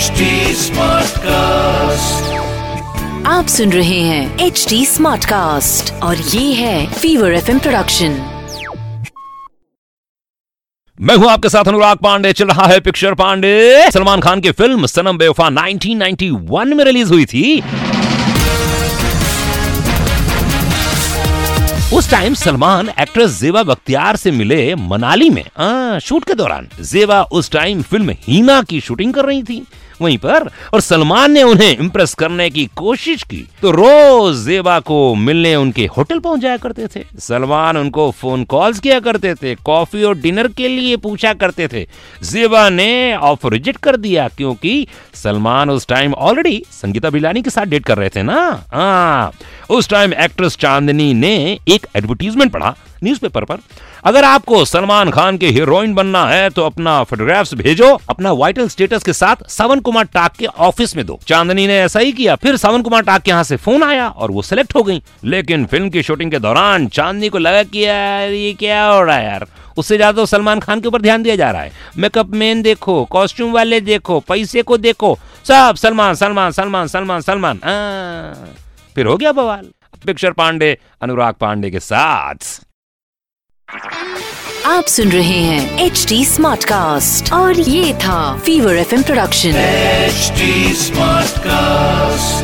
HD cast आप सुन रहे हैं एच डी स्मार्ट कास्ट और ये है फीवर एफ़ प्रोडक्शन मैं हूँ आपके साथ अनुराग पांडे चल रहा है पिक्चर पांडे। सलमान खान की फ़िल्म सनम बेवफा 1991 में रिलीज़ हुई थी। उस टाइम सलमान एक्ट्रेस जेबा बख्तियार से मिले मनाली में आ, शूट के दौरान। जेबा उस टाइम फ़िल्म हीना की शूटिंग कर रही थी वहीं पर और सलमान ने उन्हें इम्प्रेस करने की कोशिश की। तो रोज जेबा को मिलने उनके होटल पहुँच जाया करते थे। सलमान उनको फ़ोन कॉल्स किया करते थे कॉफ़ी और डिनर के लिए पूछा करते थे। जेबा ने ऑफ़र रिजेक्ट कर दिया क्योंकि सलमान उस टाइम ऑलरेडी संगीता बिलानी के साथ डेट कर रहे थे ना? हाँ। उस टाइम एक्ट्रेस चांदनी ने एक एडवर्टीजमेंट पढ़ा न्यूज़पेपर पर। अगर आपको सलमान खान के हीरोइन बनना है तो अपना फोटोग्राफ्स भेजो, अपना वाइटल स्टेटस के साथ सावन कुमार टाक के ऑफ़िस में दो। चांदनी ने ऐसा ही किया, फिर सावन कुमार टाक के यहाँ से फ़ोन आया और वो सिलेक्ट हो गई। लेकिन फ़िल्म की शूटिंग के दौरान चांदनी को लगा कि यार, ये क्या हो रहा है यार? उससे ज़्यादा तो सलमान खान के ऊपर ध्यान दिया जा रहा है। मेकअप मैन देखो कॉस्ट्यूम वाले देखो, पैसे को देखो, सब सलमान सलमान सलमान सलमान सलमान। हाँ। फिर हो गया बवाल। पिक्चर पांडे अनुराग पांडे के साथ। आप सुन रहे हैं एच डी स्मार्ट कास्ट और ये था fever F production H smart Smartcast.